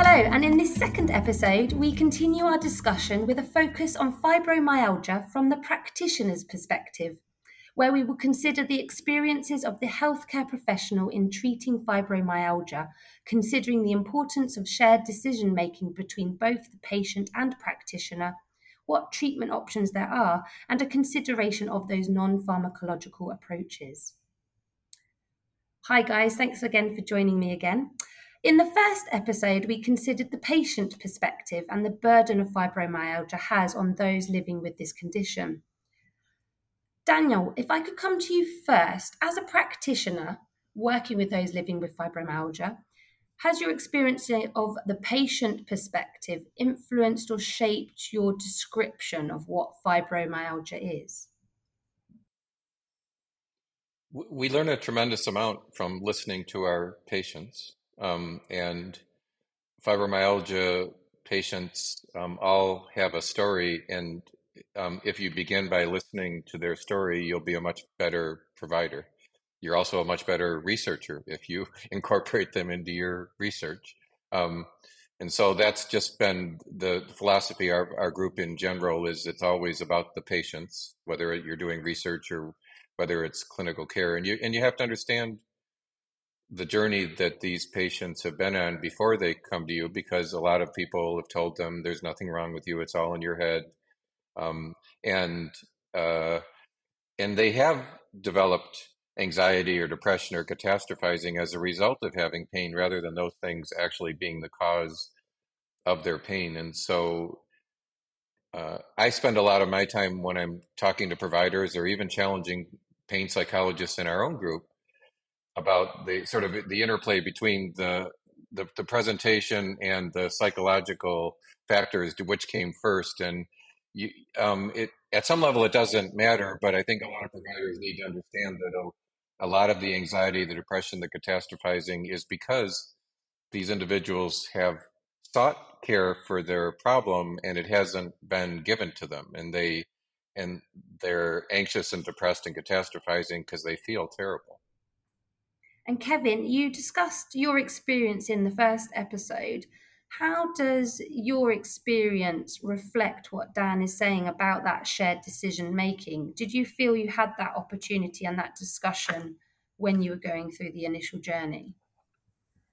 Hello, and in this second episode, we continue our discussion with a focus on fibromyalgia from the practitioner's perspective, where we will consider the experiences of the healthcare professional in treating fibromyalgia, considering the importance of shared decision making between both the patient and practitioner, what treatment options there are, and a consideration of those non pharmacological approaches. Hi, guys, thanks again for joining me again. In the first episode, we considered the patient perspective and the burden of fibromyalgia has on those living with this condition. Daniel, if I could come to you first, as a practitioner working with those living with fibromyalgia, has your experience of the patient perspective influenced or shaped your description of what fibromyalgia is? We learn a tremendous amount from listening to our patients. Um, and fibromyalgia patients um, all have a story. And um, if you begin by listening to their story, you'll be a much better provider. You're also a much better researcher if you incorporate them into your research. Um, and so that's just been the philosophy. Our, our group in general is it's always about the patients, whether you're doing research or whether it's clinical care. And you and you have to understand the journey that these patients have been on before they come to you because a lot of people have told them there's nothing wrong with you. It's all in your head. Um, and uh, and they have developed anxiety or depression or catastrophizing as a result of having pain rather than those things actually being the cause of their pain. And so uh, I spend a lot of my time when I'm talking to providers or even challenging pain psychologists in our own group about the sort of the interplay between the the, the presentation and the psychological factors to which came first. And you, um, it at some level it doesn't matter but i think a lot of providers need to understand that a, a lot of the anxiety the depression the catastrophizing is because these individuals have sought care for their problem and it hasn't been given to them. And they and they're anxious and depressed and catastrophizing because they feel terrible and Kevin, you discussed your experience in the first episode. How does your experience reflect what Dan is saying about that shared decision making? Did you feel you had that opportunity and that discussion when you were going through the initial journey?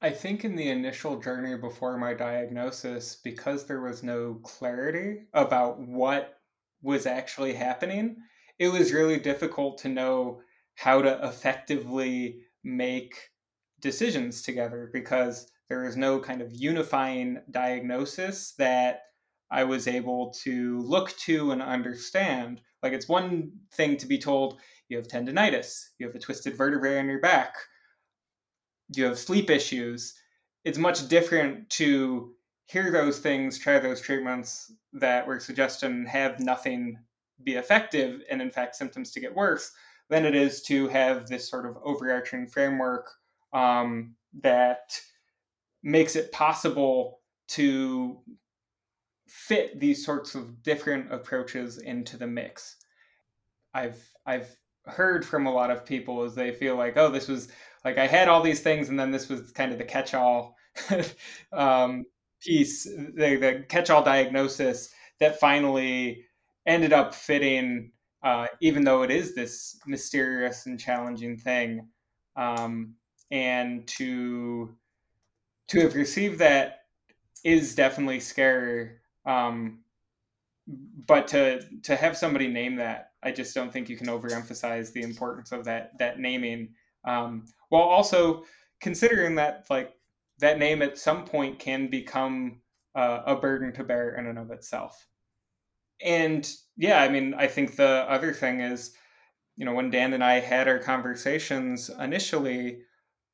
I think in the initial journey before my diagnosis, because there was no clarity about what was actually happening, it was really difficult to know how to effectively make decisions together because there is no kind of unifying diagnosis that I was able to look to and understand. Like it's one thing to be told you have tendonitis, you have a twisted vertebrae in your back, you have sleep issues. It's much different to hear those things, try those treatments that were suggested and have nothing be effective, and in fact, symptoms to get worse, than it is to have this sort of overarching framework um, that makes it possible to fit these sorts of different approaches into the mix. I've I've heard from a lot of people as they feel like, oh, this was like I had all these things, and then this was kind of the catch-all um, piece, the, the catch-all diagnosis that finally ended up fitting uh, even though it is this mysterious and challenging thing. Um, and to to have received that is definitely scary. Um, but to to have somebody name that, I just don't think you can overemphasize the importance of that that naming. Um, while also considering that like that name at some point can become uh, a burden to bear in and of itself and yeah, I mean, I think the other thing is, you know, when Dan and I had our conversations initially,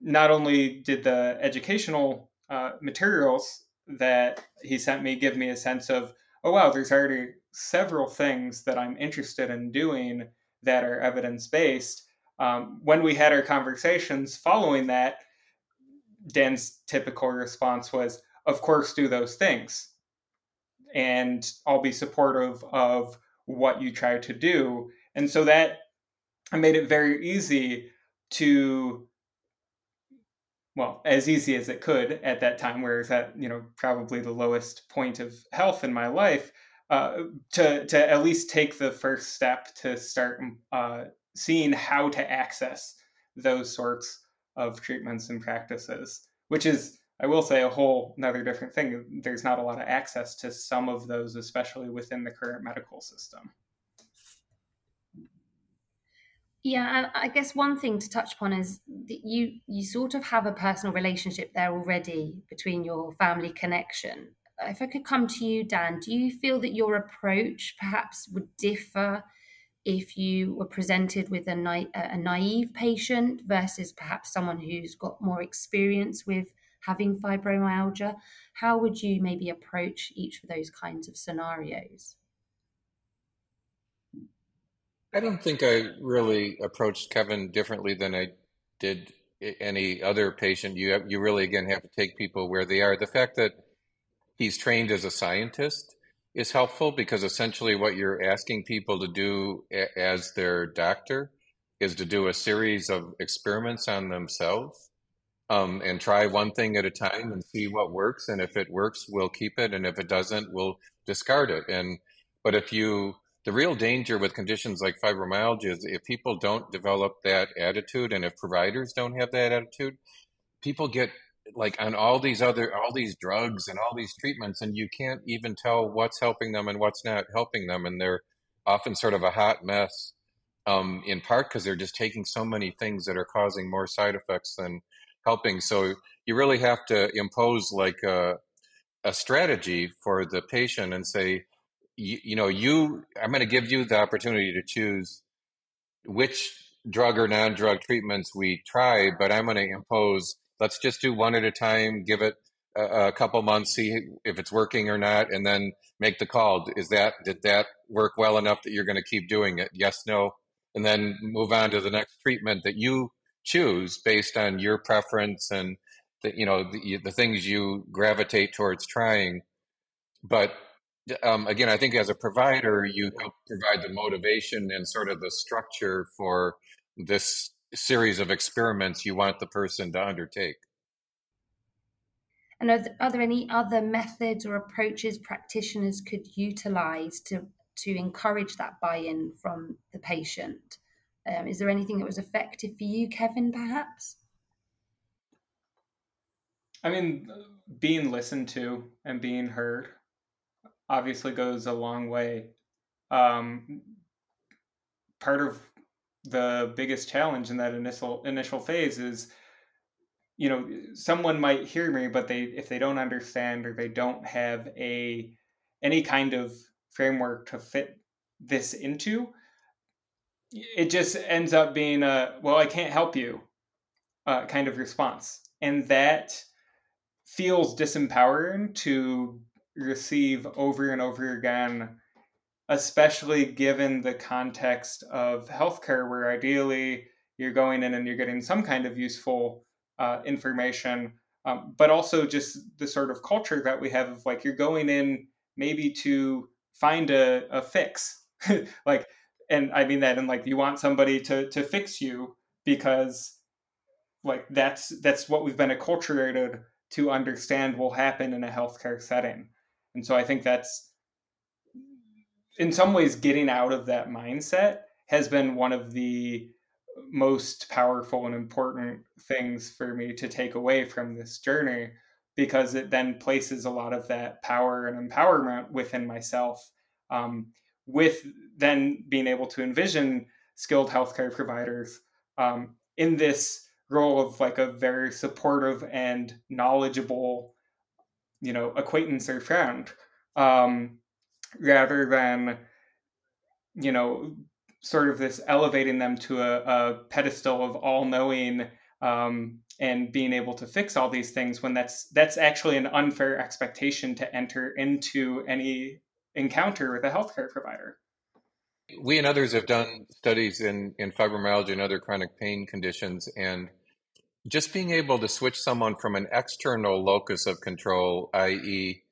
not only did the educational uh, materials that he sent me give me a sense of, oh, wow, there's already several things that I'm interested in doing that are evidence based. Um, when we had our conversations following that, Dan's typical response was, of course, do those things and I'll be supportive of what you try to do. And so that made it very easy to well, as easy as it could at that time, where it's at, you know, probably the lowest point of health in my life, uh, to, to at least take the first step to start uh, seeing how to access those sorts of treatments and practices, which is, I will say, a whole another different thing. There's not a lot of access to some of those, especially within the current medical system. Yeah, and I guess one thing to touch upon is that you you sort of have a personal relationship there already between your family connection. If I could come to you, Dan, do you feel that your approach perhaps would differ if you were presented with a, na- a naive patient versus perhaps someone who's got more experience with having fibromyalgia? How would you maybe approach each of those kinds of scenarios? I don't think I really approached Kevin differently than I did any other patient. You have, you really again have to take people where they are. The fact that he's trained as a scientist is helpful because essentially what you're asking people to do as their doctor is to do a series of experiments on themselves um, and try one thing at a time and see what works. And if it works, we'll keep it, and if it doesn't, we'll discard it. And but if you the real danger with conditions like fibromyalgia is if people don't develop that attitude and if providers don't have that attitude, people get like on all these other all these drugs and all these treatments and you can't even tell what's helping them and what's not helping them and they're often sort of a hot mess um, in part because they're just taking so many things that are causing more side effects than helping so you really have to impose like a, a strategy for the patient and say you, you know, you, I'm going to give you the opportunity to choose which drug or non-drug treatments we try, but I'm going to impose, let's just do one at a time, give it a, a couple months, see if it's working or not, and then make the call. Is that, did that work well enough that you're going to keep doing it? Yes, no. And then move on to the next treatment that you choose based on your preference and the, you know, the, the things you gravitate towards trying. But um, again, I think as a provider, you help provide the motivation and sort of the structure for this series of experiments you want the person to undertake. And are, th- are there any other methods or approaches practitioners could utilize to, to encourage that buy in from the patient? Um, is there anything that was effective for you, Kevin, perhaps? I mean, being listened to and being heard obviously goes a long way. Um, part of the biggest challenge in that initial initial phase is you know someone might hear me but they if they don't understand or they don't have a any kind of framework to fit this into it just ends up being a well i can't help you uh, kind of response. And that feels disempowering to receive over and over again, especially given the context of healthcare, where ideally you're going in and you're getting some kind of useful uh, information, um, but also just the sort of culture that we have of like you're going in maybe to find a, a fix, like, and I mean that, and like you want somebody to to fix you because like that's that's what we've been acculturated to understand will happen in a healthcare setting. And so I think that's in some ways getting out of that mindset has been one of the most powerful and important things for me to take away from this journey because it then places a lot of that power and empowerment within myself um, with then being able to envision skilled healthcare providers um, in this role of like a very supportive and knowledgeable you know acquaintance or friend um, rather than you know sort of this elevating them to a, a pedestal of all knowing um, and being able to fix all these things when that's that's actually an unfair expectation to enter into any encounter with a healthcare provider. We and others have done studies in, in fibromyalgia and other chronic pain conditions, and just being able to switch someone from an external locus of control, i.e.,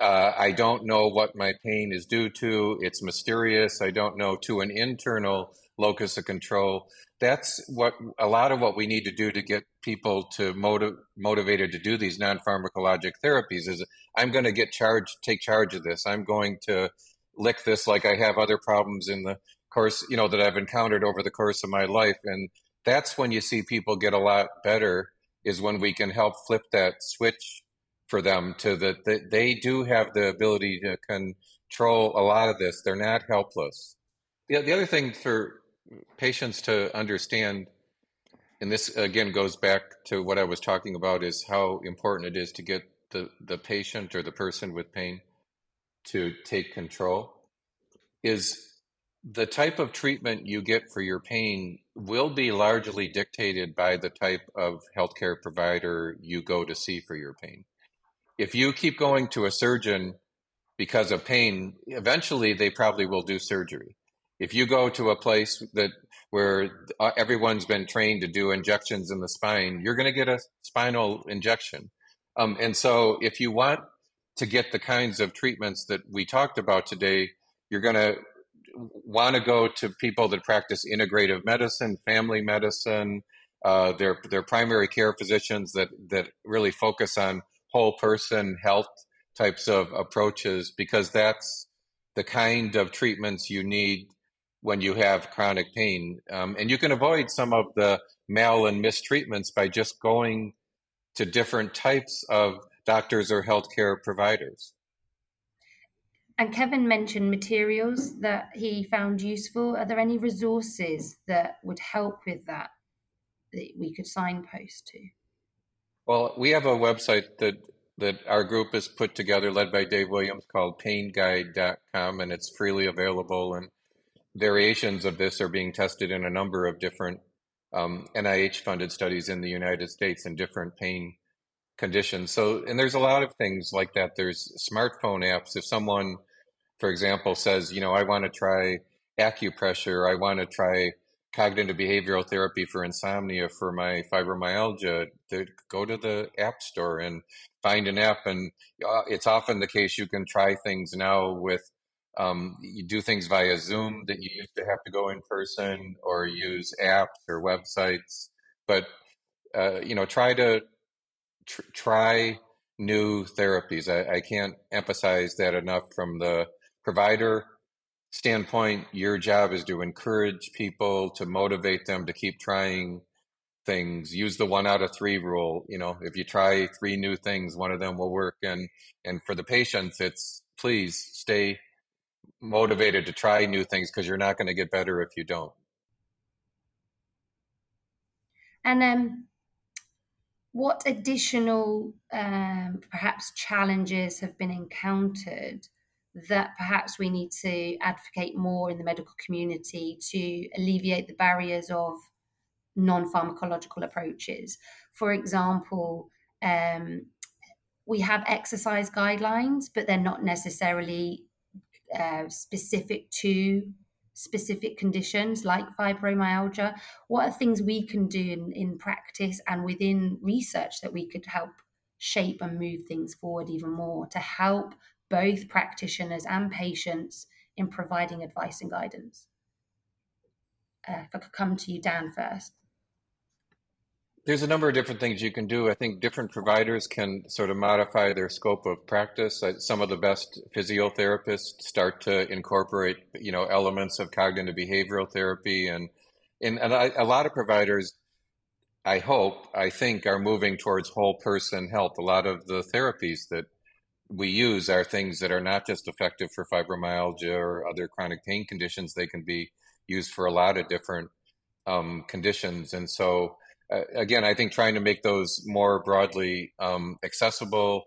uh, I don't know what my pain is due to, it's mysterious, I don't know, to an internal locus of control. That's what a lot of what we need to do to get people to motiv- motivated to do these non-pharmacologic therapies is I'm going to get charged, take charge of this. I'm going to lick this like I have other problems in the course, you know, that I've encountered over the course of my life. And that's when you see people get a lot better is when we can help flip that switch for them to that the, they do have the ability to control a lot of this. They're not helpless. The, the other thing for patients to understand, and this again goes back to what I was talking about, is how important it is to get the, the patient or the person with pain to take control. Is the type of treatment you get for your pain will be largely dictated by the type of healthcare provider you go to see for your pain. If you keep going to a surgeon because of pain, eventually they probably will do surgery. If you go to a place that where uh, everyone's been trained to do injections in the spine, you're going to get a spinal injection. Um, and so, if you want to get the kinds of treatments that we talked about today, you're going to want to go to people that practice integrative medicine, family medicine, uh, their their primary care physicians that that really focus on whole person health types of approaches because that's the kind of treatments you need when you have chronic pain, um, and you can avoid some of the mal and mistreatments by just going to different types of doctors or healthcare providers. And Kevin mentioned materials that he found useful. Are there any resources that would help with that that we could signpost to? Well, we have a website that that our group has put together, led by Dave Williams, called painguide.com, and it's freely available. And variations of this are being tested in a number of different um, NIH funded studies in the United States in different pain conditions. So, and there's a lot of things like that. There's smartphone apps. If someone, for example, says, you know, I want to try acupressure, I want to try cognitive behavioral therapy for insomnia for my fibromyalgia, to go to the app store and find an app. And uh, it's often the case you can try things now with. Um, you do things via Zoom that you used to have to go in person, or use apps or websites. But uh, you know, try to tr- try new therapies. I, I can't emphasize that enough from the provider standpoint. Your job is to encourage people, to motivate them to keep trying things. Use the one out of three rule. You know, if you try three new things, one of them will work. And and for the patients, it's please stay motivated to try new things because you're not going to get better if you don't. And um, what additional um, perhaps challenges have been encountered that perhaps we need to advocate more in the medical community to alleviate the barriers of non pharmacological approaches? For example, um, we have exercise guidelines, but they're not necessarily uh, specific to specific conditions like fibromyalgia? What are things we can do in, in practice and within research that we could help shape and move things forward even more to help both practitioners and patients in providing advice and guidance? Uh, if I could come to you, Dan, first. There's a number of different things you can do. I think different providers can sort of modify their scope of practice. Some of the best physiotherapists start to incorporate, you know, elements of cognitive behavioral therapy, and and, and I, a lot of providers, I hope, I think, are moving towards whole person health. A lot of the therapies that we use are things that are not just effective for fibromyalgia or other chronic pain conditions. They can be used for a lot of different um, conditions, and so uh, again, I think trying to make those more broadly um, accessible,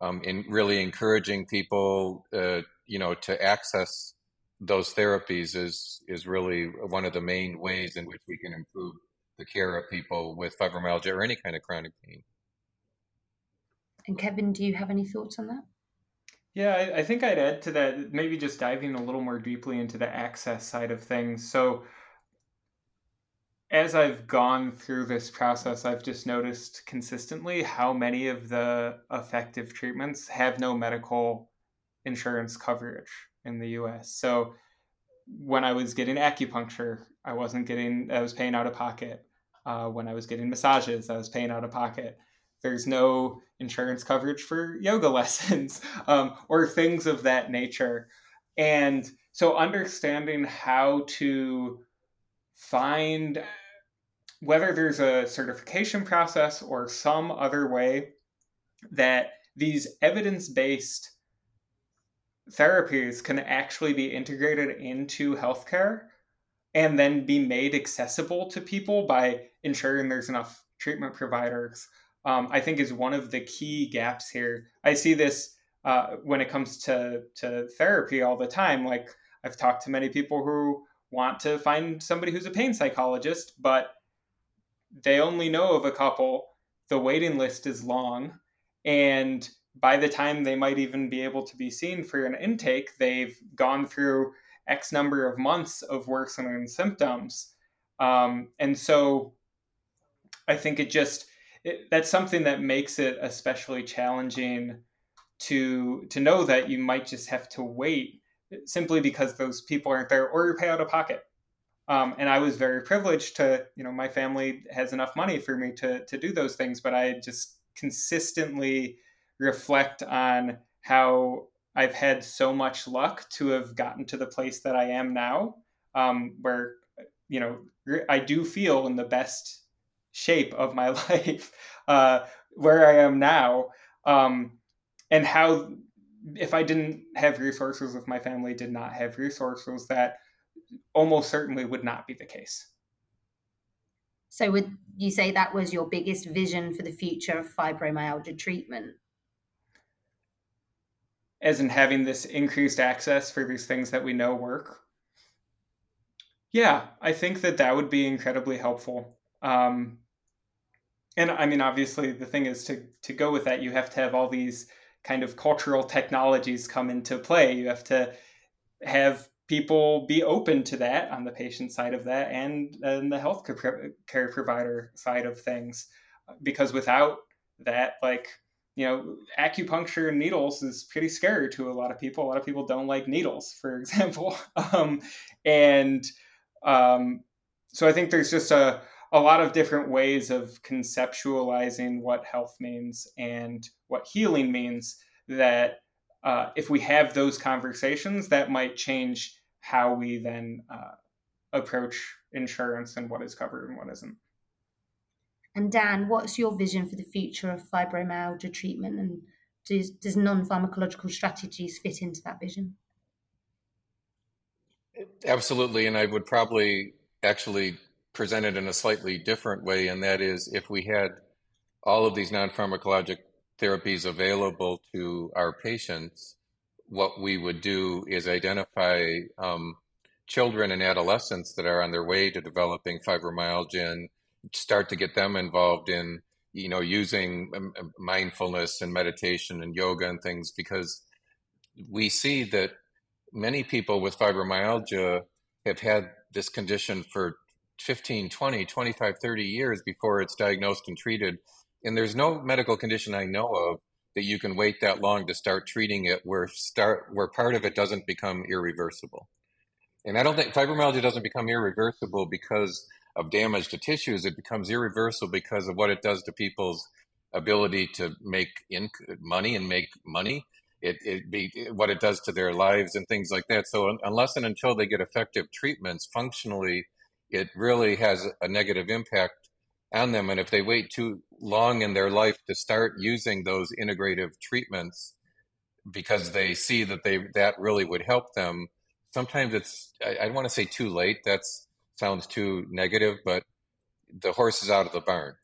um, in really encouraging people, uh, you know, to access those therapies is is really one of the main ways in which we can improve the care of people with fibromyalgia or any kind of chronic pain. And Kevin, do you have any thoughts on that? Yeah, I, I think I'd add to that, maybe just diving a little more deeply into the access side of things. So as I've gone through this process, I've just noticed consistently how many of the effective treatments have no medical insurance coverage in the US. So when I was getting acupuncture, I wasn't getting, I was paying out of pocket. Uh, when I was getting massages, I was paying out of pocket. There's no insurance coverage for yoga lessons um, or things of that nature. And so understanding how to find whether there's a certification process or some other way that these evidence based therapies can actually be integrated into healthcare and then be made accessible to people by ensuring there's enough treatment providers, um, I think is one of the key gaps here. I see this uh, when it comes to, to therapy all the time. Like, I've talked to many people who want to find somebody who's a pain psychologist, but they only know of a couple. The waiting list is long. And by the time they might even be able to be seen for an intake, they've gone through X number of months of worsening symptoms. Um, and so I think it just, it, that's something that makes it especially challenging to to know that you might just have to wait simply because those people aren't there or you pay out of pocket. Um, and i was very privileged to you know my family has enough money for me to to do those things but i just consistently reflect on how I've had so much luck to have gotten to the place that I am now, um, where you know I do feel in the best shape of my life, uh, where I am now, um, and how if I didn't have resources, if my family did not have resources, that almost certainly would not be the case. So, would you say that was your biggest vision for the future of fibromyalgia treatment? as in having this increased access for these things that we know work. Yeah, I think that that would be incredibly helpful. Um, and I mean, obviously, the thing is to to go with that, you have to have all these kind of cultural technologies come into play. You have to have people be open to that on the patient side of that and, and the health care provider side of things, because without that, like you know, acupuncture and needles is pretty scary to a lot of people. A lot of people don't like needles, for example. um, and um, so I think there's just a, a lot of different ways of conceptualizing what health means and what healing means that uh, if we have those conversations, that might change how we then uh, approach insurance and what is covered and what isn't. And Dan, what's your vision for the future of fibromyalgia treatment and does, does non pharmacological strategies fit into that vision? Absolutely. And I would probably actually present it in a slightly different way. And that is if we had all of these non pharmacologic therapies available to our patients, what we would do is identify um, children and adolescents that are on their way to developing fibromyalgia and start to get them involved in you know using um, um, mindfulness and meditation and yoga and things because we see that many people with fibromyalgia have had this condition for 15 20 25 30 years before it's diagnosed and treated and there's no medical condition i know of that you can wait that long to start treating it where start where part of it doesn't become irreversible and i don't think fibromyalgia doesn't become irreversible because of damage to tissues, it becomes irreversible because of what it does to people's ability to make in- money and make money. It, it be what it does to their lives and things like that. So unless and until they get effective treatments, functionally, it really has a negative impact on them. And if they wait too long in their life to start using those integrative treatments, because they see that they that really would help them, sometimes it's I, I don't want to say too late. That sounds too negative, but the horse is out of the barn.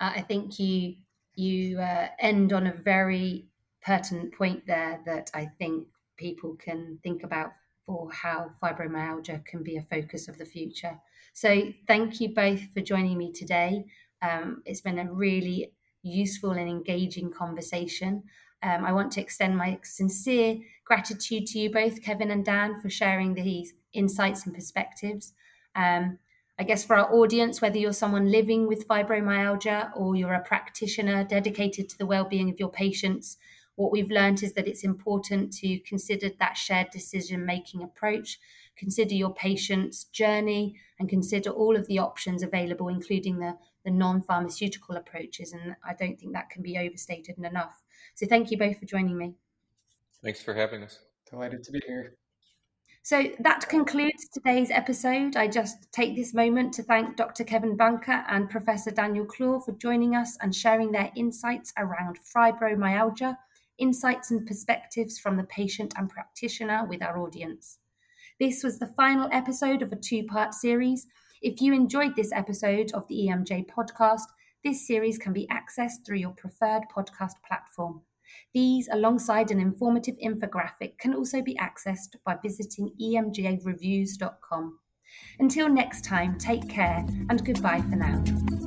I think you you uh, end on a very pertinent point there that I think people can think about for how fibromyalgia can be a focus of the future. So thank you both for joining me today. Um, it's been a really useful and engaging conversation. Um, I want to extend my sincere gratitude to you both, Kevin and Dan, for sharing these insights and perspectives. Um, I guess for our audience, whether you're someone living with fibromyalgia or you're a practitioner dedicated to the well-being of your patients, what we've learned is that it's important to consider that shared decision-making approach, consider your patient's journey and consider all of the options available, including the, the non pharmaceutical approaches. And I don't think that can be overstated enough. So thank you both for joining me. Thanks for having us. Delighted to be here. So that concludes today's episode. I just take this moment to thank Dr. Kevin Boehnke and Professor Daniel Clauw for joining us and sharing their insights around fibromyalgia, insights and perspectives from the patient and practitioner with our audience. This was the final episode of a two part series. If you enjoyed this episode of the EMJ podcast, this series can be accessed through your preferred podcast platform. These, alongside an informative infographic, can also be accessed by visiting emjareviews.com. Until next time, take care and goodbye for now.